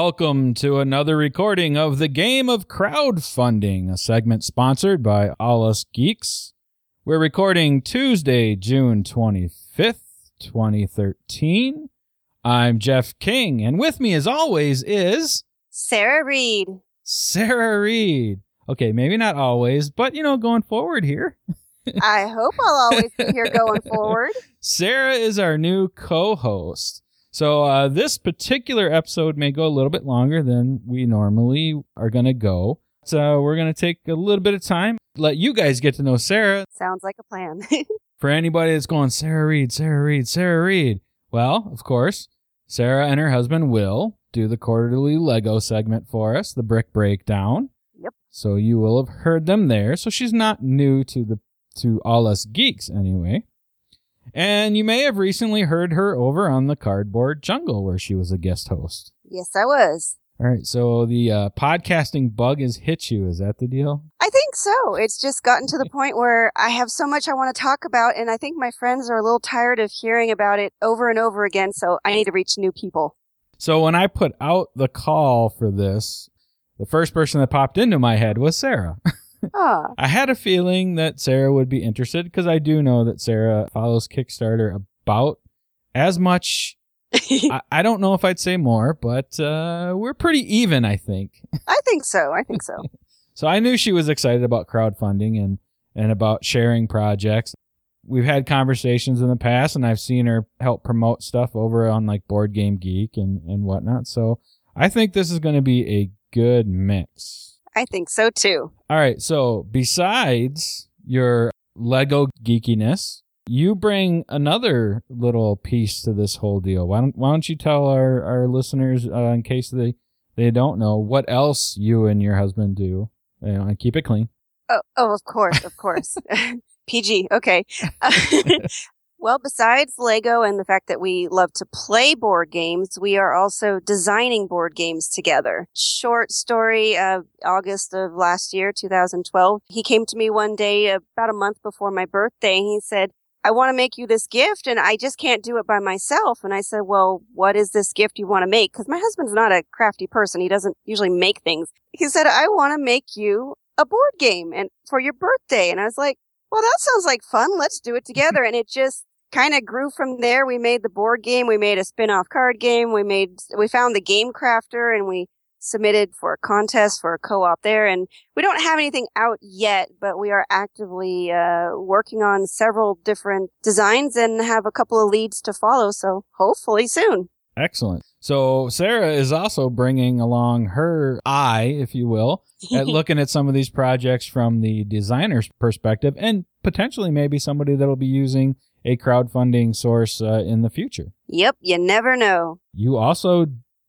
Welcome to another recording of the Game of Crowdfunding, a segment sponsored by All Us Geeks. We're recording Tuesday, June 25th, 2013. I'm Jeff King, and with me, as always, is Sarah Reed. Sarah Reed. Okay, maybe not always, but you know, going forward here. I hope I'll always be here going forward. Sarah is our new co host. So, uh, this particular episode may go a little bit longer than we normally are going to go. So, we're going to take a little bit of time, let you guys get to know Sarah. Sounds like a plan. For anybody that's going, Sarah Reed, Sarah Reed, Sarah Reed. Well, of course, Sarah and her husband Will do the quarterly Lego segment for us, the brick breakdown. Yep. So you will have heard them there. So she's not new to the to all us geeks anyway. And you may have recently heard her over on the Cardboard Jungle where she was a guest host. yes, I was. All right, so the uh, podcasting bug has hit you. Is that the deal? I think so. It's just gotten to the point where I have so much I want to talk about, and I think my friends are a little tired of hearing about it over and over again, so I need to reach new people. So when I put out the call for this, the first person that popped into my head was Sarah. Ah, I had a feeling that Sarah would be interested because I do know that Sarah follows Kickstarter about as much. I, I don't know if I'd say more, but uh, we're pretty even, I think. I think so. I think so. So I knew she was excited about crowdfunding and, and about sharing projects. We've had conversations in the past, and I've seen her help promote stuff over on like Board Game Geek and, and whatnot. So I think this is going to be a good mix. I think so too. All right. So besides your Lego geekiness, you bring another little piece to this whole deal. Why don't Why don't you tell our our listeners, uh, in case they they don't know, what else you and your husband do? You know, and keep it clean. Oh, oh, of course, of course. PG. Okay. well, besides Lego and the fact that we love to play board games, we are also designing board games together. Short story of August of last year, 2012. He came to me one day about a month before my birthday and he said, I want to make you this gift and I just can't do it by myself. And I said, well, what is this gift you want to make? Cause my husband's not a crafty person. He doesn't usually make things. He said, I want to make you a board game and for your birthday. And I was like, well, that sounds like fun. Let's do it together. And it just kind of grew from there. We made the board game. We made a spin-off card game. We made, we found the game crafter and we submitted for a contest for a co-op there. And we don't have anything out yet, but we are actively, uh, working on several different designs and have a couple of leads to follow. So hopefully soon. Excellent. So Sarah is also bringing along her eye, if you will, at looking at some of these projects from the designer's perspective, and potentially maybe somebody that'll be using a crowdfunding source uh, in the future. Yep. You never know. You also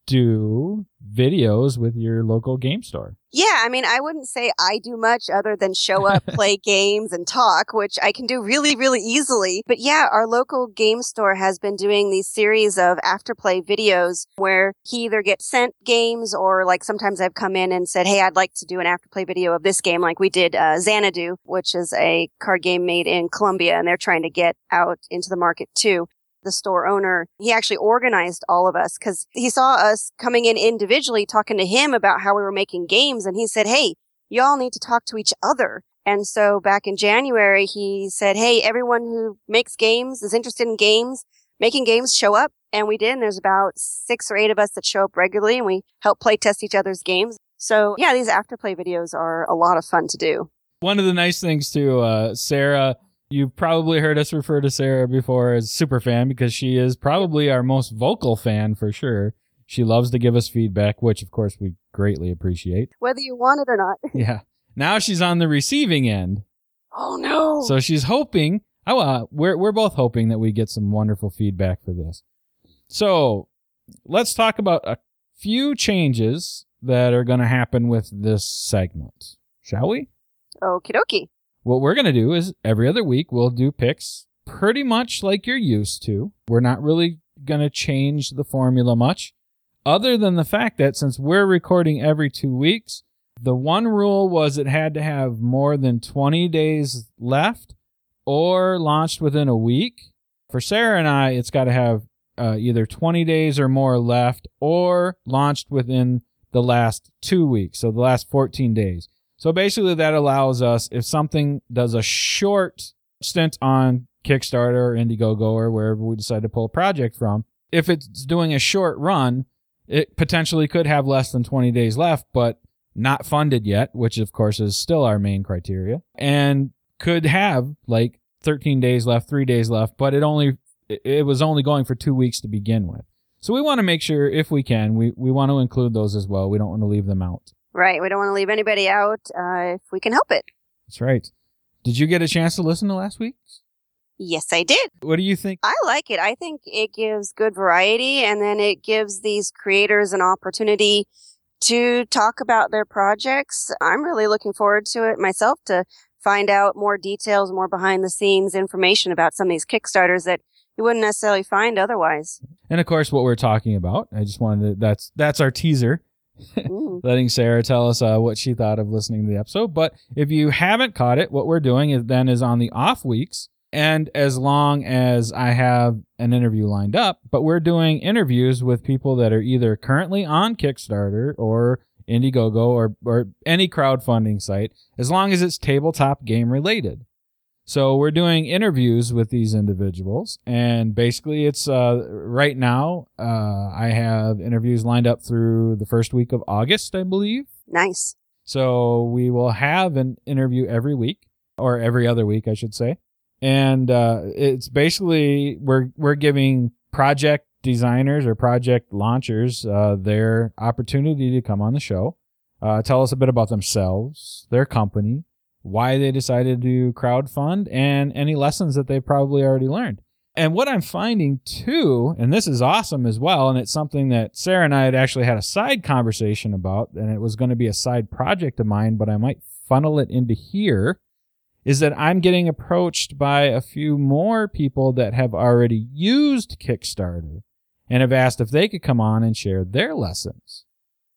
do videos with your local game store. Yeah, I mean, I wouldn't say I do much other than show up, play games, and talk, which I can do really, really easily. But yeah, our local game store has been doing these series of afterplay videos where he either gets sent games or like sometimes I've come in and said, Hey, I'd like to do an afterplay video of this game. Like we did, uh, Xanadu, which is a card game made in Colombia and they're trying to get out into the market too the store owner, he actually organized all of us because he saw us coming in individually talking to him about how we were making games. And he said, Hey, y'all need to talk to each other. And so back in January, he said, Hey, everyone who makes games is interested in games, making games, show up. And we did. And there's about six or eight of us that show up regularly and we help play test each other's games. So yeah, these afterplay videos are a lot of fun to do. One of the nice things too, uh, Sarah, you've probably heard us refer to Sarah before as super fan because she is probably our most vocal fan for sure. She loves to give us feedback, which of course we greatly appreciate. Whether you want it or not. Yeah. Now she's on the receiving end. Oh no. So she's hoping. Oh, uh, we're we're both hoping that we get some wonderful feedback for this. So let's talk about a few changes that are going to happen with this segment, shall we? Okie dokie. What we're going to do is every other week we'll do picks pretty much like you're used to. We're not really going to change the formula much, other than the fact that since we're recording every two weeks, the one rule was it had to have more than 20 days left or launched within a week. For Sarah and I, it's got to have uh, either 20 days or more left or launched within the last two weeks, so the last 14 days. So basically, that allows us, if something does a short stint on Kickstarter or Indiegogo or wherever we decide to pull a project from, if it's doing a short run, it potentially could have less than 20 days left, but not funded yet, which of course is still our main criteria, and could have like 13 days left, three days left, but it only, it was only going for two weeks to begin with. So we want to make sure if we can, we, we want to include those as well. We don't want to leave them out. Right. We don't want to leave anybody out uh, if we can help it. That's right. Did you get a chance to listen to last week's? Yes, I did. What do you think? I like it. I think it gives good variety and then it gives these creators an opportunity to talk about their projects. I'm really looking forward to it myself to find out more details, more behind the scenes information about some of these Kickstarters that you wouldn't necessarily find otherwise. And of course, what we're talking about, I just wanted to, that's, that's our teaser. Letting Sarah tell us uh, what she thought of listening to the episode. But if you haven't caught it, what we're doing is then is on the off weeks, and as long as I have an interview lined up, but we're doing interviews with people that are either currently on Kickstarter or Indiegogo or or any crowdfunding site, as long as it's tabletop game related. So we're doing interviews with these individuals, and basically, it's uh, right now. Uh, I have interviews lined up through the first week of August, I believe. Nice. So we will have an interview every week, or every other week, I should say. And uh, it's basically we're we're giving project designers or project launchers uh, their opportunity to come on the show, uh, tell us a bit about themselves, their company, why they decided to crowdfund, and any lessons that they've probably already learned. And what I'm finding too, and this is awesome as well, and it's something that Sarah and I had actually had a side conversation about, and it was going to be a side project of mine, but I might funnel it into here, is that I'm getting approached by a few more people that have already used Kickstarter and have asked if they could come on and share their lessons.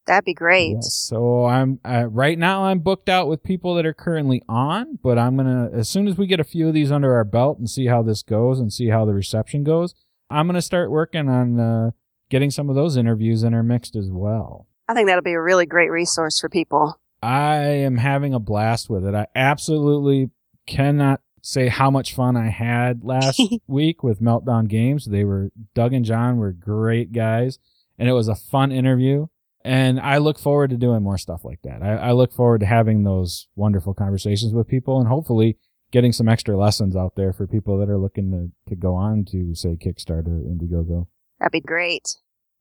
That'd be great. Yes, so I'm uh, right now I'm booked out with people that are currently on, but I'm gonna as soon as we get a few of these under our belt and see how this goes and see how the reception goes, I'm gonna start working on uh, getting some of those interviews intermixed as well. I think that'll be a really great resource for people. I am having a blast with it. I absolutely cannot say how much fun I had last week with Meltdown Games. They were Doug and John were great guys, and it was a fun interview. And I look forward to doing more stuff like that. I, I look forward to having those wonderful conversations with people and hopefully getting some extra lessons out there for people that are looking to, to go on to say Kickstarter Indiegogo. That'd be great.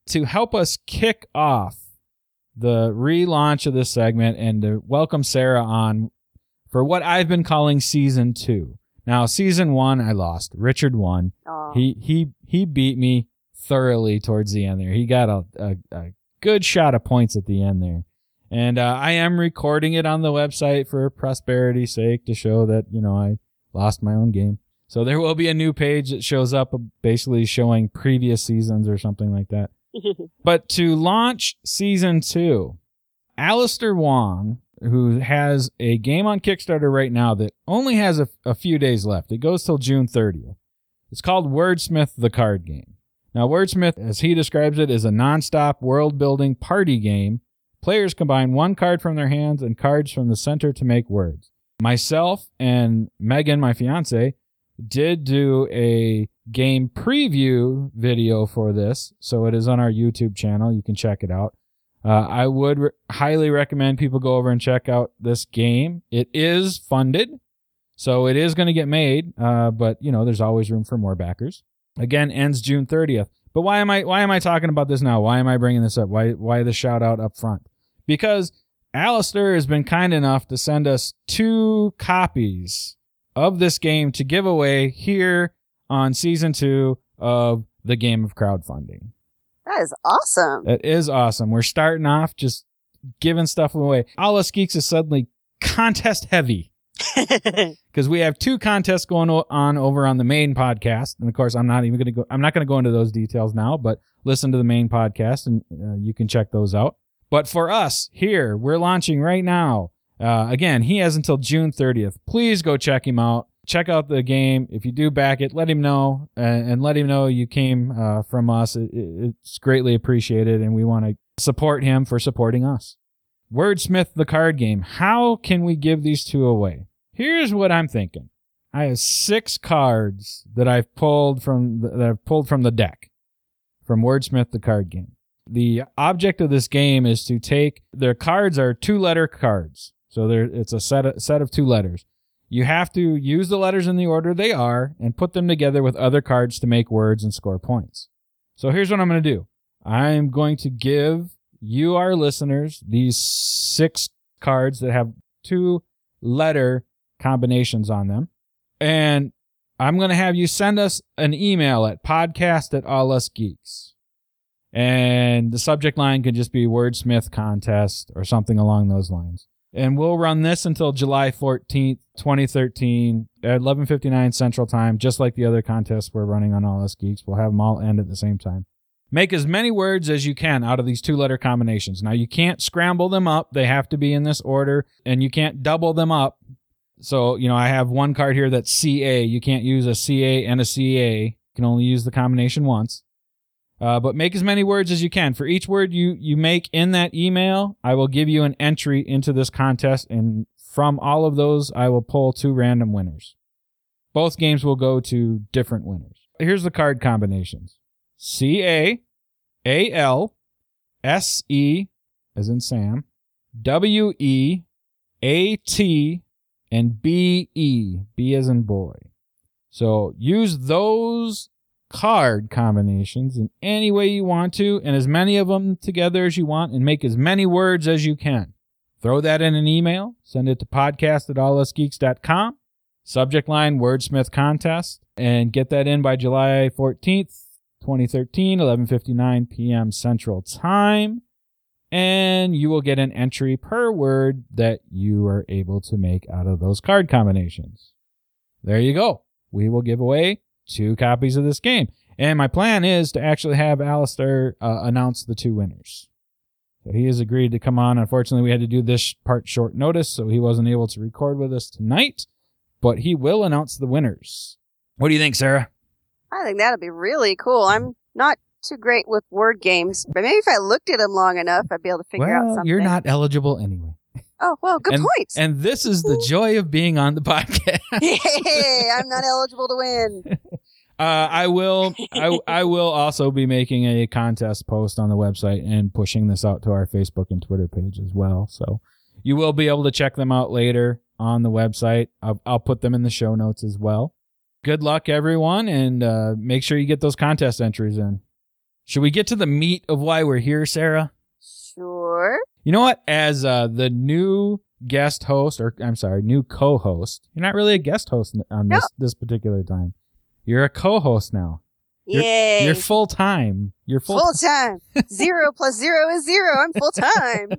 To help us kick off the relaunch of this segment and to welcome Sarah on for what I've been calling season two. Now, season one, I lost. Richard won. Oh, He he he beat me thoroughly towards the end there. He got a, a, a good shot of points at the end there. And uh, I am recording it on the website for prosperity's sake to show that, you know, I lost my own game. So there will be a new page that shows up basically showing previous seasons or something like that. But to launch season two, Alistair Wong, who has a game on Kickstarter right now that only has a, a few days left. It goes till June 30th. It's called Wordsmith the Card Game. Now, Wordsmith, as he describes it, is a non-stop world-building party game. Players combine one card from their hands and cards from the center to make words. Myself and Megan, my fiance, did do a game preview video for this, so it is on our YouTube channel. You can check it out. Uh, I would re- highly recommend people go over and check out this game. It is funded, so it is going to get made, uh, but you know there's always room for more backers. Again, ends June 30th. But why am I why am I talking about this now? Why am I bringing this up? Why why the shout out up front? Because Alistair has been kind enough to send us two copies of this game to give away here on season two of the game of crowdfunding. that is awesome. That is awesome. We're starting off just giving stuff away. All Us Geeks is suddenly contest heavy because we have two contests going on over on the main podcast. And of course, I'm not even going to go, I'm not going to go into those details now, but listen to the main podcast and uh, you can check those out. But for us here, we're launching right now. Uh, again, he has until June 30th. Please go check him out. check out the game. If you do back it, let him know and, and let him know you came uh, from us. It, it, it's greatly appreciated, and we want to support him for supporting us. Wordsmith the card game. How can we give these two away? Here's what I'm thinking. I have six cards that I've pulled from that I've pulled from the deck from Wordsmith the card game. The object of this game is to take their cards are two letter cards. So there it's a set of, set of two letters. You have to use the letters in the order they are and put them together with other cards to make words and score points. So here's what I'm going to do. I'm going to give you, our listeners, these six cards that have two letter combinations on them. And I'm going to have you send us an email at podcast at all us geeks. And the subject line can just be wordsmith contest or something along those lines. And we'll run this until July 14th, 2013 at 11:59 Central Time, just like the other contests we're running on All Us Geeks. We'll have them all end at the same time. Make as many words as you can out of these two letter combinations. Now you can't scramble them up. They have to be in this order and you can't double them up. So, you know, I have one card here that's CA. You can't use a CA and a CA. You can only use the combination once. Uh, but make as many words as you can. For each word you, you make in that email, I will give you an entry into this contest. And from all of those, I will pull two random winners. Both games will go to different winners. Here's the card combinations C A A L S E, as in Sam, W E A T, and B E, B as in boy. So use those card combinations in any way you want to and as many of them together as you want and make as many words as you can. Throw that in an email, send it to podcast at allusgeeks.com, subject line wordsmith contest, and get that in by July 14th, 2013, 11:59 p.m. Central Time, and you will get an entry per word that you are able to make out of those card combinations. There you go. We will give away two copies of this game. And my plan is to actually have Alistair uh, announce the two winners. So he has agreed to come on. Unfortunately, we had to do this part short notice, so he wasn't able to record with us tonight, but he will announce the winners. What do you think, Sarah? I think that'd be really cool. I'm not too great with word games, but maybe if I looked at them long enough, I'd be able to figure well, out something. you're not eligible anyway. Oh, well, good and, point. And this is the joy of being on the podcast. hey, I'm not eligible to win. Uh, I will. I, I will also be making a contest post on the website and pushing this out to our Facebook and Twitter page as well. So you will be able to check them out later on the website. I'll, I'll put them in the show notes as well. Good luck, everyone, and uh, make sure you get those contest entries in. Should we get to the meat of why we're here, Sarah? Sure. You know what? As uh, the new guest host, or I'm sorry, new co-host, you're not really a guest host on this No. this particular time. You're a co-host now. You're- Yay. You're full time. You're full. full time. zero plus zero is zero. I'm full time.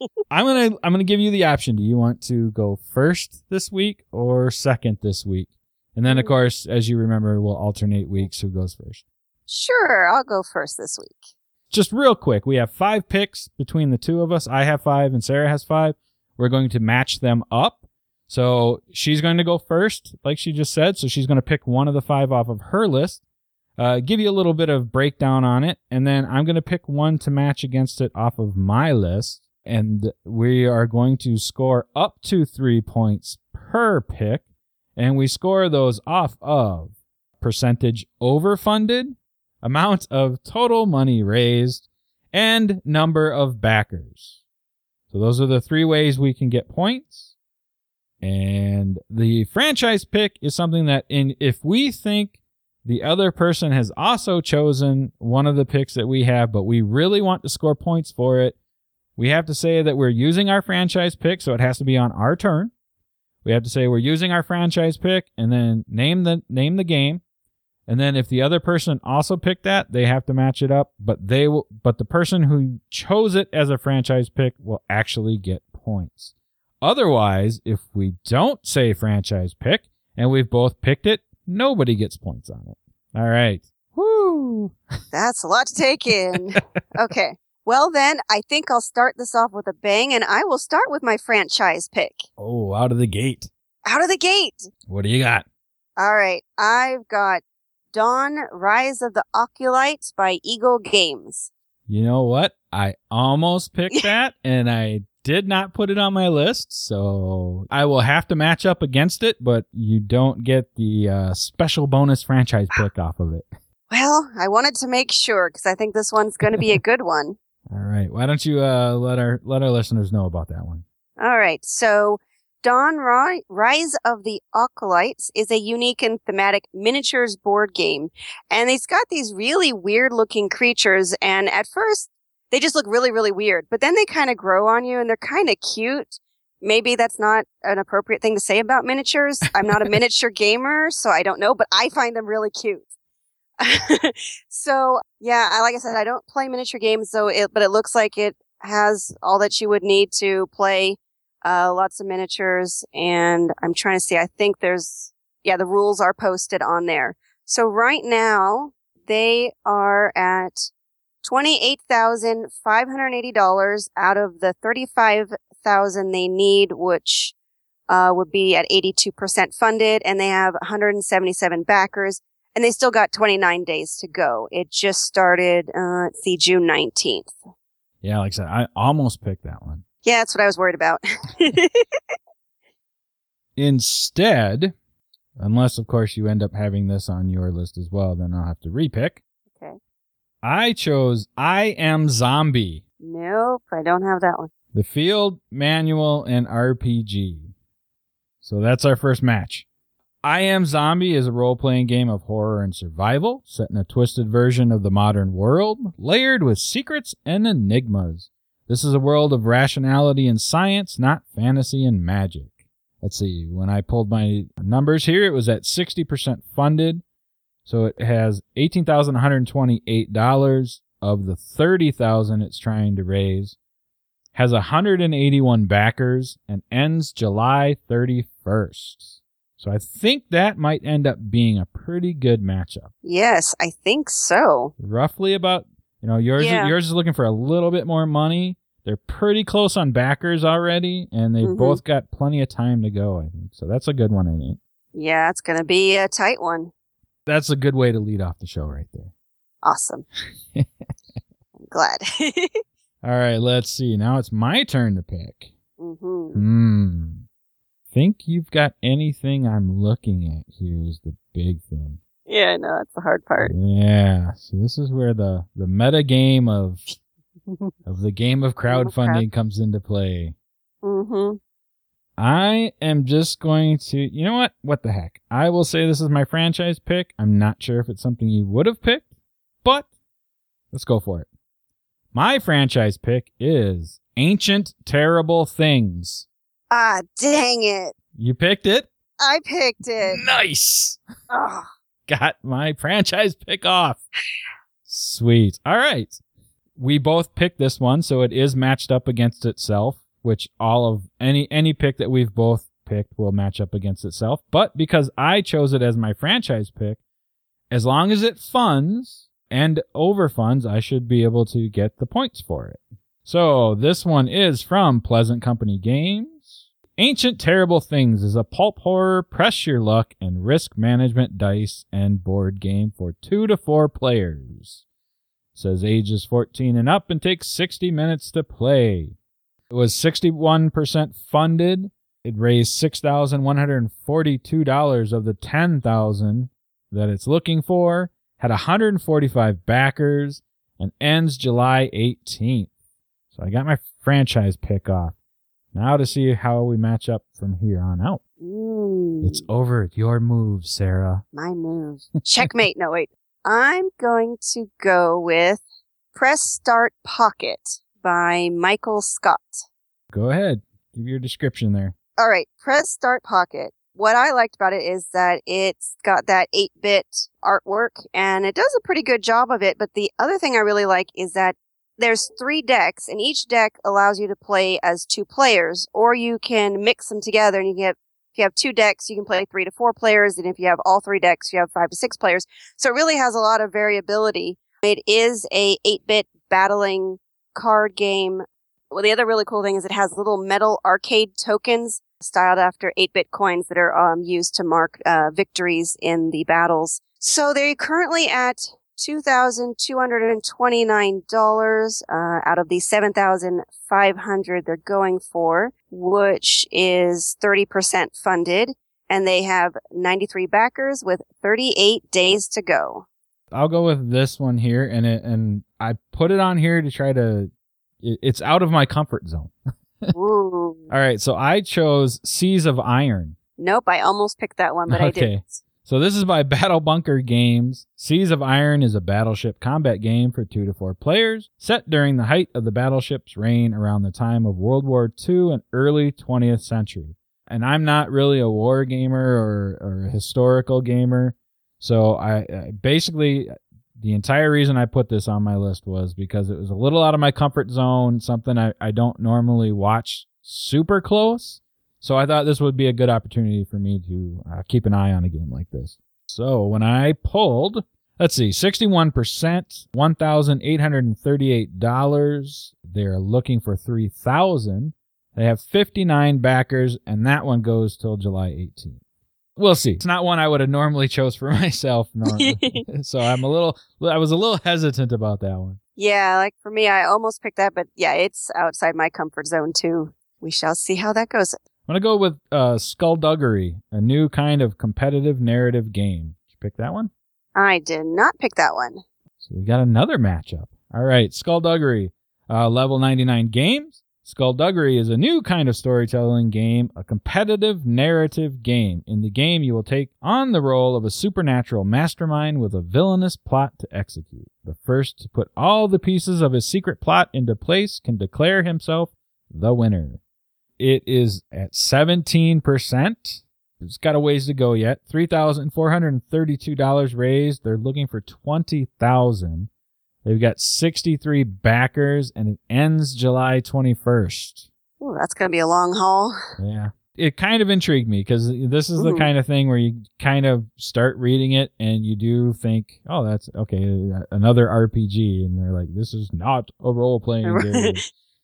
I'm gonna I'm gonna give you the option. Do you want to go first this week or second this week? And then of course, as you remember, we'll alternate weeks who goes first. Sure, I'll go first this week. Just real quick, we have five picks between the two of us. I have five and Sarah has five. We're going to match them up. So she's going to go first, like she just said. So she's going to pick one of the five off of her list, uh, give you a little bit of breakdown on it, and then I'm going to pick one to match against it off of my list. And we are going to score up to three points per pick. And we score those off of percentage overfunded, amount of total money raised, and number of backers. So those are the three ways we can get points. And the franchise pick is something that in if we think the other person has also chosen one of the picks that we have, but we really want to score points for it, we have to say that we're using our franchise pick, so it has to be on our turn. We have to say we're using our franchise pick and then name the name the game. And then if the other person also picked that, they have to match it up, but they will but the person who chose it as a franchise pick will actually get points. Otherwise, if we don't say franchise pick and we've both picked it, nobody gets points on it. All right. Woo! That's a lot to take in. okay. Well, then, I think I'll start this off with a bang, and I will start with my franchise pick. Oh, out of the gate. out of the gate. What do you got? All right. I've got Dawn Rise of the Occulites by Eagle Games. You know what? I almost picked that and I did not put it on my list, so I will have to match up against it, but you don't get the uh, special bonus franchise pick off of it. Well, I wanted to make sure because I think this one's going to be a good one. All right. Why don't you uh, let our let our listeners know about that one? All right. So, Dawn Rise of the Occulites is a unique and thematic miniatures board game. And it's got these really weird looking creatures. And at first, they just look really, really weird. But then they kind of grow on you and they're kind of cute. Maybe that's not an appropriate thing to say about miniatures. I'm not a miniature gamer, so I don't know, but I find them really cute. so yeah, like I said, I don't play miniature games, so it, but it looks like it has all that you would need to play, uh, lots of miniatures. And I'm trying to see, I think there's, yeah, the rules are posted on there. So right now they are at $28,580 out of the 35,000 they need, which uh, would be at 82% funded and they have 177 backers and they still got 29 days to go. It just started, uh, let's see, June 19th. Yeah, like I said, I almost picked that one. Yeah, that's what I was worried about. Instead, unless of course you end up having this on your list as well, then I'll have to repick. Okay. I chose I Am Zombie. Nope, I don't have that one. The field manual and RPG. So that's our first match. I Am Zombie is a role playing game of horror and survival, set in a twisted version of the modern world, layered with secrets and enigmas. This is a world of rationality and science, not fantasy and magic. Let's see, when I pulled my numbers here, it was at 60% funded. So it has $18,128 of the 30,000 it's trying to raise. Has 181 backers and ends July 31st. So I think that might end up being a pretty good matchup. Yes, I think so. Roughly about, you know, yours Yeah. yours is looking for a little bit more money. They're pretty close on backers already, and they've Mhm. both got plenty of time to go. I think so. That's a good one. I think Yeah, it's going to be a tight one. that's a good way to lead off the show right there. Awesome. I'm glad. All right, let's see. Now it's my turn to pick. hmm Hmm. Think you've got anything I'm looking at here is the big thing. Yeah, I know that's the hard part. Yeah. See, this is where the the meta game of of the game of Game of crowdfunding comes into play. Mm-hmm. I am just going to, you know what? What the heck? I will say this is my franchise pick. I'm not sure if it's something you would have picked, but let's go for it. My franchise pick is Ancient Terrible Things. Ah, dang it! You picked it? I picked it. Nice. Oh, Got my franchise pick off. Sweet. All right. We both picked this one, so it is matched up against itself, which all of any any pick that we've both picked will match up against itself. But because I chose it as my franchise pick, as long as it funds and overfunds, I should be able to get the points for it. So this one is from Pleasant Company Games. Ancient Terrible Things is a pulp horror, press your luck, and risk management dice and board game for two to four players. Says ages 14 and up and takes 60 minutes to play. It was 61% funded. It raised $6,142 of the 10,000 that it's looking for. Had 145 backers and ends July 18th. So I got my franchise pick off. Now to see how we match up from here on out. mm, It's over. Your move, Sarah. my move. Checkmate. No, wait. I'm going to go with Press Start Pocket by Michael Scott. Go ahead. Give your description there. All right, Press Start Pocket. What I liked about it is that it's got that 8-bit artwork and it does a pretty good job of it. But the other thing I really like is that there's three decks and each deck allows you to play as two players or you can mix them together and you have, if you have two decks, you can play three to four players. And if you have all three decks, you have five to six players. So it really has a lot of variability. It is a 8-bit battling card game. Well, the other really cool thing is it has little metal arcade tokens styled after 8-bit coins that are um, used to mark uh, victories in the battles. So they're currently at $2,229 uh, out of the 7500 they're going for, which is 30% funded. And they have 93 backers with 38 days to go. I'll go with this one here, and it, and I put it on here to try to. it- It's out of my comfort zone. All right, so I chose Seas of Iron. Nope, I almost picked that one, but I didn't. So this is by Battle Bunker Games. Seas of Iron is a battleship combat game for two to four players, set during the height of the battleship's reign around the time of World War II and early 20th century. And I'm not really a war gamer or, or a historical gamer, so I, I basically the entire reason I put this on my list was because it was a little out of my comfort zone, something I, I don't normally watch super close. So I thought this would be a good opportunity for me to uh, keep an eye on a game like this. So when I pulled, let's see, 61%, $1,838. They're looking for 3000 They have 59 backers, and that one goes till July 18th. We'll see. It's not one I would have normally chose for myself. So I'm a little, I was a little hesitant about that one. Yeah, like for me, I almost picked that, but yeah, it's outside my comfort zone too. We shall see how that goes. I'm gonna go with uh, Skullduggery, a new kind of competitive narrative game. Did you pick that one? I did not pick that one. So we got another matchup. All right, Skullduggery, uh, level 99 games. Skullduggery is a new kind of storytelling game, a competitive narrative game. In the game, you will take on the role of a supernatural mastermind with a villainous plot to execute. The first to put all the pieces of his secret plot into place can declare himself the winner. It is at 17%. It's got a ways to go yet. $3,432 raised. They're looking for 20000 They've got 63 backers and it ends July 21st. Ooh, that's going to be a long haul. Yeah. It kind of intrigued me because this is the Ooh. kind of thing where you kind of start reading it and you do think, oh, that's okay, another RPG. And they're like, this is not a role playing game.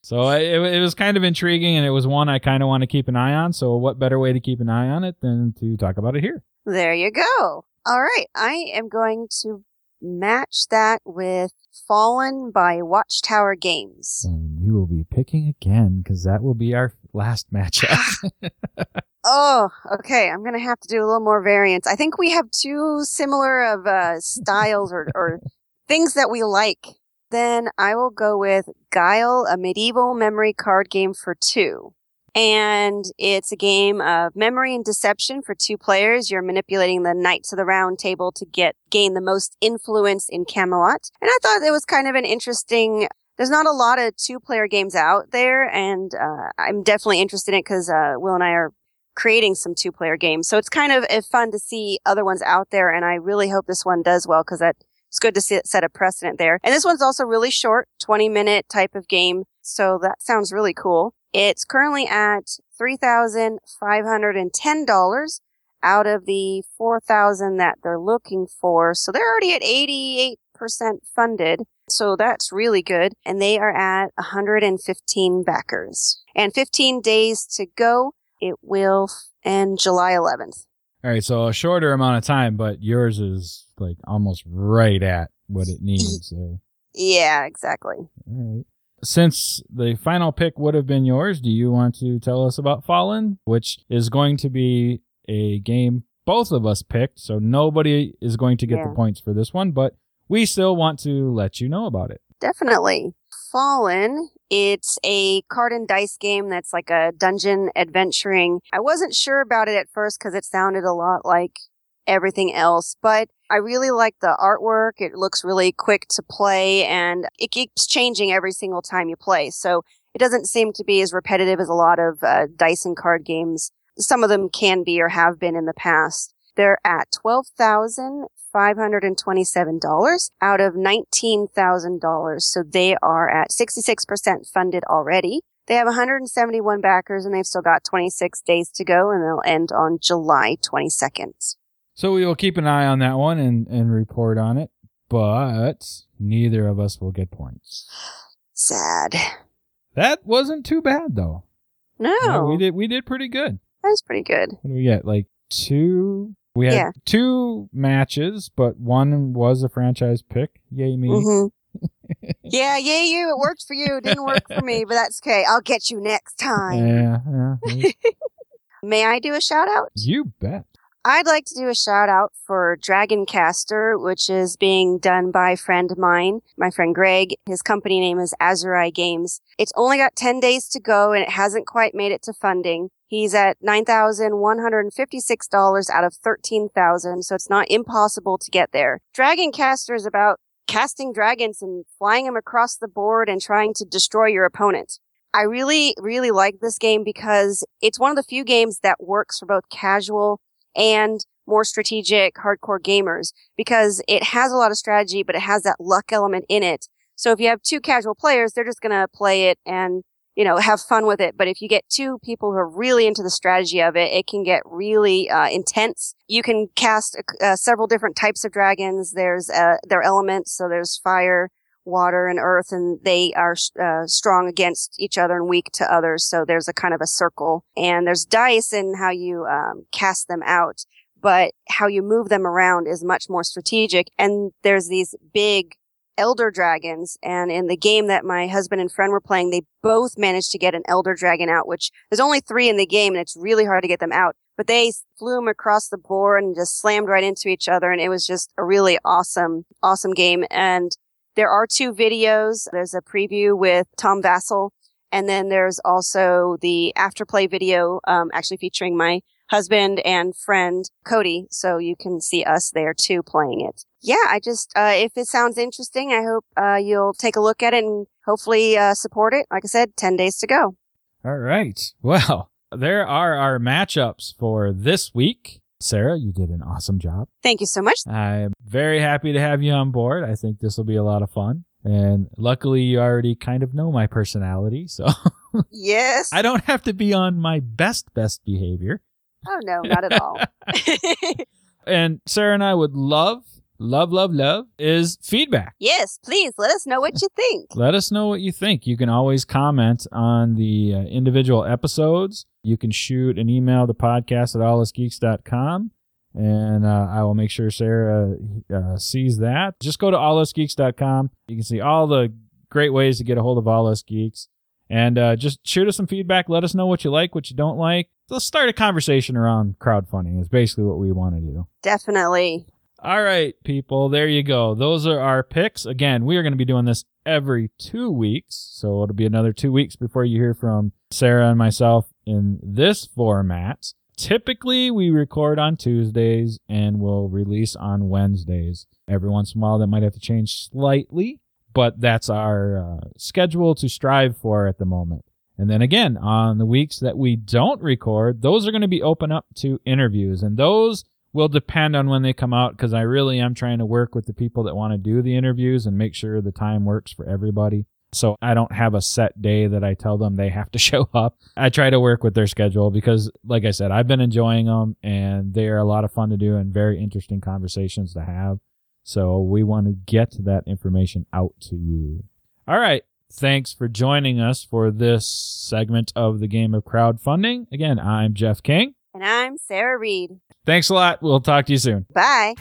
So I- it, it was kind of intriguing and it was one I kind of want to keep an eye on. So what better way to keep an eye on it than to talk about it here? There you go. All right. I am going to match that with Fallen by Watchtower Games. And you will be picking again because that will be our last matchup. Oh, okay. I'm going to have to do a little more variance. I think we have two similar of uh, styles or, or things that we like. Then I will go with Guile, a medieval memory card game for two. And it's a game of memory and deception for two players. You're manipulating the knights of the round table to get gain the most influence in Camelot. And I thought it was kind of an interesting there's not a lot of two player games out there and uh, i'm definitely interested in it because uh, will and i are creating some two player games so it's kind of uh, fun to see other ones out there and i really hope this one does well because that it's good to see set a precedent there and this one's also really short 20 minute type of game so that sounds really cool it's currently at $3510 out of the 4000 that they're looking for so they're already at 88% funded so that's really good. And they are at 115 backers and 15 days to go. It will end July 11th. All right, so a shorter amount of time, but yours is like almost right at what it needs there. Yeah, exactly. All right. Since the final pick would have been yours, do you want to tell us about Fallen, which is going to be a game both of us picked, so nobody is going to get the points for this one, but we still want to let you know about it. Definitely. Fallen. It's a card and dice game that's like a dungeon adventuring. I wasn't sure about it at first because it sounded a lot like everything else, but I really like the artwork. It looks really quick to play and it keeps changing every single time you play. So it doesn't seem to be as repetitive as a lot of uh, dice and card games. Some of them can be or have been in the past. They're at $12,527 out of $19,000. So they are at 66% funded already. They have 171 backers and they've still got 26 days to go and they'll end on July 22nd. So we will keep an eye on that one and, and report on it, but neither of us will get points. Sad. That wasn't too bad though. No. Yeah, we did we did pretty good. That was pretty good. What do we get? Like two. We had Yeah. two matches, but one was a franchise pick. Yay me! hmm yeah, yay you. It worked for you. It didn't work for me, but that's okay. I'll get you next time. Yeah, yeah. May I do a shout out? you bet. I'd like to do a shout out for Dragoncaster, which is being done by a friend of mine, my friend Greg. His company name is Azurai Games. It's only got 10 days to go and it hasn't quite made it to funding. He's at $9,156 out of 13,000, so it's not impossible to get there. Dragoncaster is about casting dragons and flying them across the board and trying to destroy your opponent. I really, really like this game because it's one of the few games that works for both casual and more strategic hardcore gamers because it has a lot of strategy, but it has that luck element in it. So if you have two casual players, they're just going to play it and, you know, have fun with it. But if you get two people who are really into the strategy of it, it can get really uh, intense. You can cast uh, several different types of dragons. There's uh, their elements. So there's fire, water, and earth, and they are uh, strong against each other and weak to others. So there's a kind of a circle. And there's dice and how you um, cast them out. But how you move them around is much more strategic. And there's these big elder dragons. And in the game that my husband and friend were playing, they both managed to get an elder dragon out, which there's only three in the game and it's really hard to get them out. But they flew them across the board and just slammed right into each other. And it was just a really awesome, awesome game. And there are two videos. There's a preview with Tom Vasel. And then there's also the afterplay video, um, actually featuring my husband and friend Cody. So you can see us there too playing it. Yeah, I just, uh, if it sounds interesting, I hope, uh, you'll take a look at it and hopefully, uh, support it. Like I said, 10 days to go. All right. Well, there are our matchups for this week. Sarah, you did an awesome job. Thank you so much. I'm very happy to have you on board. I think this will be a lot of fun. And luckily, you already kind of know my personality, so Yes. I don't have to be on my best, best behavior. Oh no, not at all. And Sarah and I would love, love, love, love is feedback. yes, please let us know what you think. Let us know what you think. You can always comment on the uh, individual episodes. You can shoot an email to podcast at allusgeeks.com and uh, I will make sure Sarah uh, sees that. Just go to allusgeeks.com. You can see all the great ways to get a hold of All Us Geeks. And uh, just shoot us some feedback. Let us know what you like, what you don't like. Let's start a conversation around crowdfunding is basically what we want to do. Definitely. All right, people, there you go. Those are our picks. Again, we are going to be doing this every two weeks. So it'll be another two weeks before you hear from Sarah and myself in this format. Typically, we record on Tuesdays and we'll release on Wednesdays. Every once in a while, that might have to change slightly, but that's our uh, schedule to strive for at the moment. And then again, on the weeks that we don't record, those are going to be open up to interviews. And those will depend on when they come out because I really am trying to work with the people that want to do the interviews and make sure the time works for everybody. So I don't have a set day that I tell them they have to show up. I try to work with their schedule because, like I said, I've been enjoying them and they are a lot of fun to do and very interesting conversations to have. So we want to get that information out to you. All right. Thanks for joining us for this segment of the game of crowdfunding. Again, I'm Jeff King. And I'm Sarah Reed. Thanks a lot. We'll talk to you soon. Bye.